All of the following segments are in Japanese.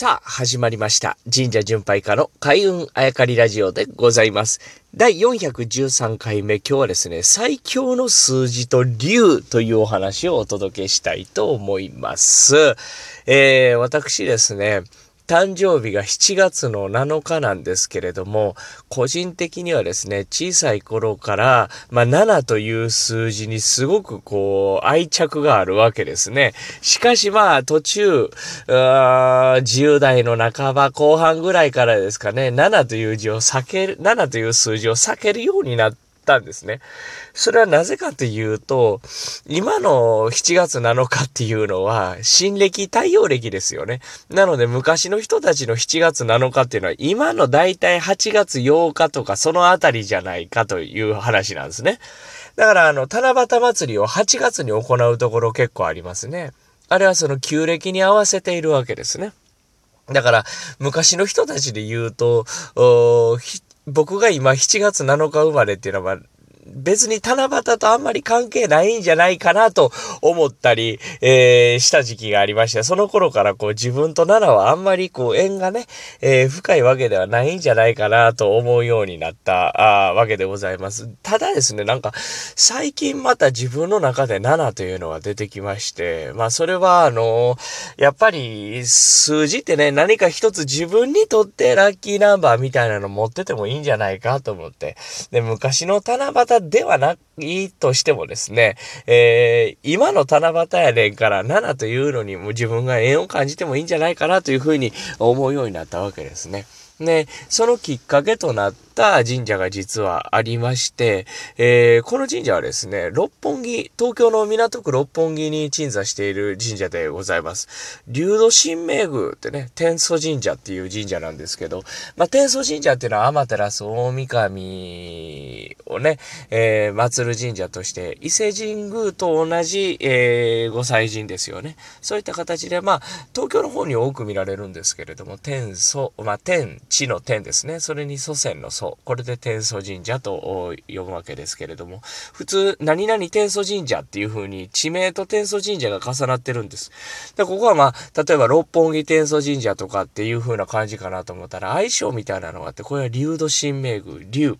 さあ、始まりました。神社巡拝家の開運あやかりラジオでございます。第413回目、今日はですね、最強の数字と竜というお話をお届けしたいと思います。えー、私ですね、誕生日が7月の7日なんですけれども、個人的にはですね、小さい頃から、まあ、7という数字にすごくこう、愛着があるわけですね。しかしまあ、途中、う10代の半ば後半ぐらいからですかね、7という字を避ける、7という数字を避けるようになってたんですね。それはなぜかというと、今の7月7日っていうのは、新暦太陽暦ですよね。なので昔の人たちの7月7日っていうのは、今のだいたい8月8日とかそのあたりじゃないかという話なんですね。だからあの、七夕祭りを8月に行うところ結構ありますね。あれはその旧暦に合わせているわけですね。だから、昔の人たちで言うと、僕が今7月7日生まれっていうのは、別に七夕とあんまり関係ないんじゃないかなと思ったり、えー、した時期がありまして、その頃からこう自分と奈良はあんまりこう縁がね、えー、深いわけではないんじゃないかなと思うようになったあわけでございます。ただですね、なんか最近また自分の中で7というのが出てきまして、まあそれはあのー、やっぱり数字ってね、何か一つ自分にとってラッキーナンバーみたいなの持っててもいいんじゃないかと思って。で、昔の七夕ではないいとしてもですね、えー、今の七夕やねんから7というのにも自分が縁を感じてもいいんじゃないかなというふうに思うようになったわけですね。ね、そのきっかけとなった神社が実はありまして、えー、この神社はですね、六本木、東京の港区六本木に鎮座している神社でございます。竜土神明宮ってね、天祖神社っていう神社なんですけど、まあ、天祖神社っていうのは天照大神をね、えー、祀る神社として、伊勢神宮と同じ、えー、御祭神ですよね。そういった形で、まあ、東京の方に多く見られるんですけれども、天祖、まあ、天、地の天ですね。それに祖先の祖。これで天祖神社と呼ぶわけですけれども、普通、何々天祖神社っていう風に地名と天祖神社が重なってるんです。で、ここはまあ、例えば六本木天祖神社とかっていう風な感じかなと思ったら、相性みたいなのがあって、これは竜土神明宮、竜、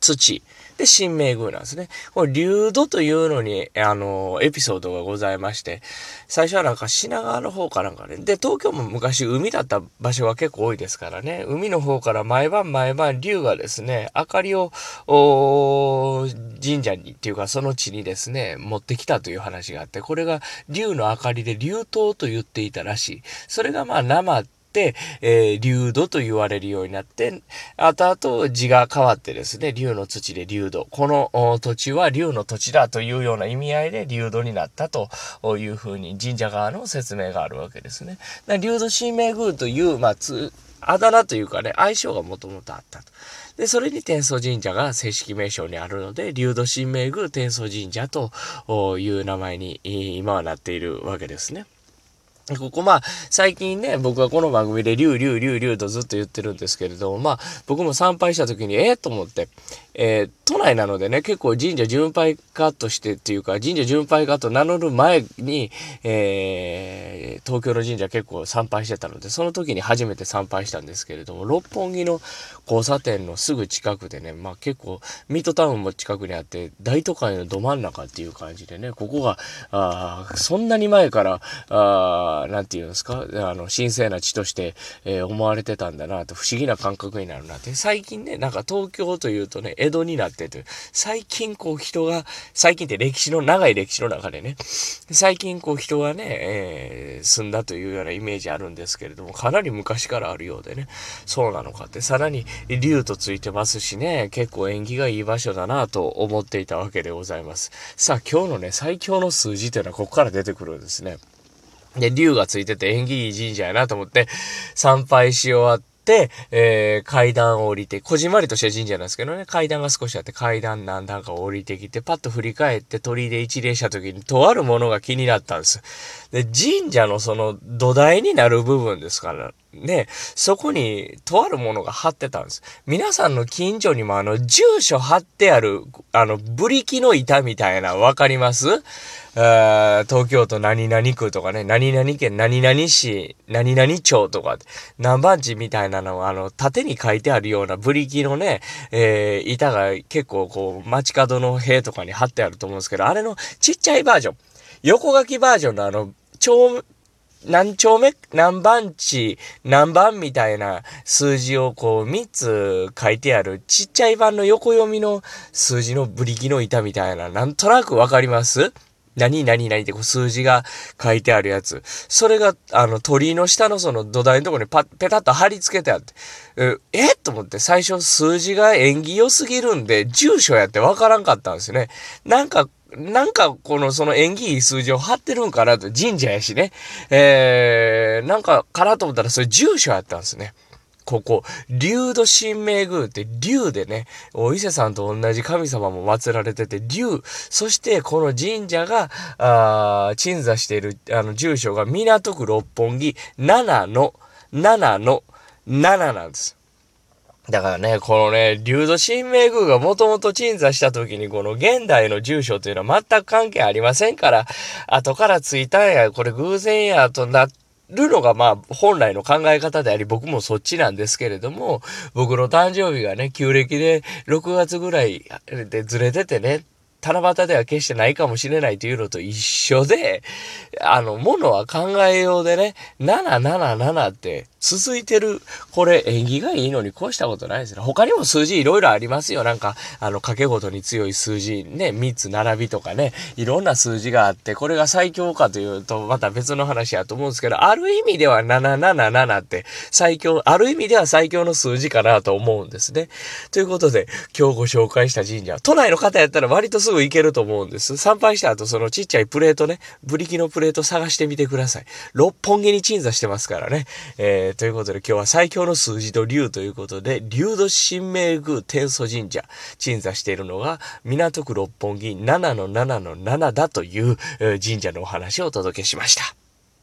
土、で、神明宮なんですね。これ、竜土というのに、あの、エピソードがございまして、最初はなんか品川の方かなんかね。で、東京も昔海だった場所が結構多いですからね。海の方から毎晩毎晩竜がですね、明かりを、神社にっていうかその地にですね、持ってきたという話があって、これが竜の明かりで竜灯と言っていたらしい。それがまあ生で、えー、流土と言われるようになって、後々字が変わってですね、竜の土で流土。この土地は竜の土地だというような意味合いで流土になったというふうに神社側の説明があるわけですね。流土神明宮という、まあ、つ、あだ名というかね、相性がもともとあったと。で、それに天祖神社が正式名称にあるので、竜土神明宮天祖神社という名前に今はなっているわけですね。ここまあ、最近ね、僕はこの番組で竜、竜、竜、竜とずっと言ってるんですけれども、まあ、僕も参拝した時に、ええー、と思って、えー、都内なのでね、結構神社巡拝家としてっていうか、神社巡拝家と名乗る前に、えー、東京の神社結構参拝してたので、その時に初めて参拝したんですけれども、六本木の交差点のすぐ近くでね、まあ結構、ミッドタウンも近くにあって、大都会のど真ん中っていう感じでね、ここが、あそんなに前から、あなんていうんですか、あの、神聖な地として、えー、思われてたんだなと、不思議な感覚になるなって。最近ね、なんか東京というとね、江戸になってて、最近こう人が、最近って歴史の、長い歴史の中でね、最近こう人がね、えー、住んだというようなイメージあるんですけれども、かなり昔からあるようでね、そうなのかって、さらに竜とついてますしね、結構縁起がいい場所だなと思っていたわけでございます。さあ、今日のね、最強の数字というのはここから出てくるんですね。で、竜がついてて縁起いい神社やなと思って、参拝し終わって、えー、階段を降りて、こじまりとした神社なんですけどね、階段が少しあって、階段何段か降りてきて、パッと振り返って鳥居で一礼した時に、とあるものが気になったんです。で、神社のその土台になる部分ですから、ね、そこにとあるものが貼ってたんです。皆さんの近所にもあの、住所貼ってある、あの、ブリキの板みたいなわかります？東京都何々区とかね、何々県何々市、何々町とか、何番地みたいなのをあの、縦に書いてあるようなブリキのね、えー、板が結構こう、街角の塀とかに貼ってあると思うんですけど、あれのちっちゃいバージョン。横書きバージョンのあの、何丁目、何番地、何番みたいな数字をこう3つ書いてある。ちっちゃい版の横読みの数字のブリキの板みたいな、なんとなくわかります？何何何ってこう数字が書いてあるやつ。それが、あの、鳥居の下のその土台のところにパッ、ペタッと貼り付けてあって。えと思って。最初数字が縁起良すぎるんで、住所やってわからんかったんですよね。なんか、なんかこのその縁起いい数字を貼ってるんかなと、神社やしね。えー、なんかかなと思ったらそれ住所やったんですね。ここ、竜土神明宮って竜でね、お伊勢さんと同じ神様も祀られてて、竜、そしてこの神社が、あ鎮座している、あの、住所が港区六本木7の、7の、7なんです。だからね、このね、竜土神明宮がもともと鎮座した時にこの現代の住所というのは全く関係ありませんから、後から着いたんや、これ偶然やとなって、るのがまあ本来の考え方であり僕もそっちなんですけれども僕の誕生日がね旧暦で6月ぐらいでずれててね七夕では決してないかもしれないというのと一緒で、あの、ものは考えようでね、777って続いてる、これ縁起がいいのに越したことないですね。他にも数字いろいろありますよ。なんか、あの、掛け事に強い数字、ね、3つ並びとかね、いろんな数字があって、これが最強かというと、また別の話やと思うんですけど、ある意味では777って最強、ある意味では最強の数字かなと思うんですね。ということで、今日ご紹介した神社、都内の方やったら割とすぐ行けると思うんです。参拝した後、そのちっちゃいプレートね、ブリキのプレート探してみてください。六本木に鎮座してますからね。えーということで今日は最強の数字と竜ということで、竜土神明宮天祖神社、鎮座しているのが港区六本木7-7-7だという神社のお話をお届けしました。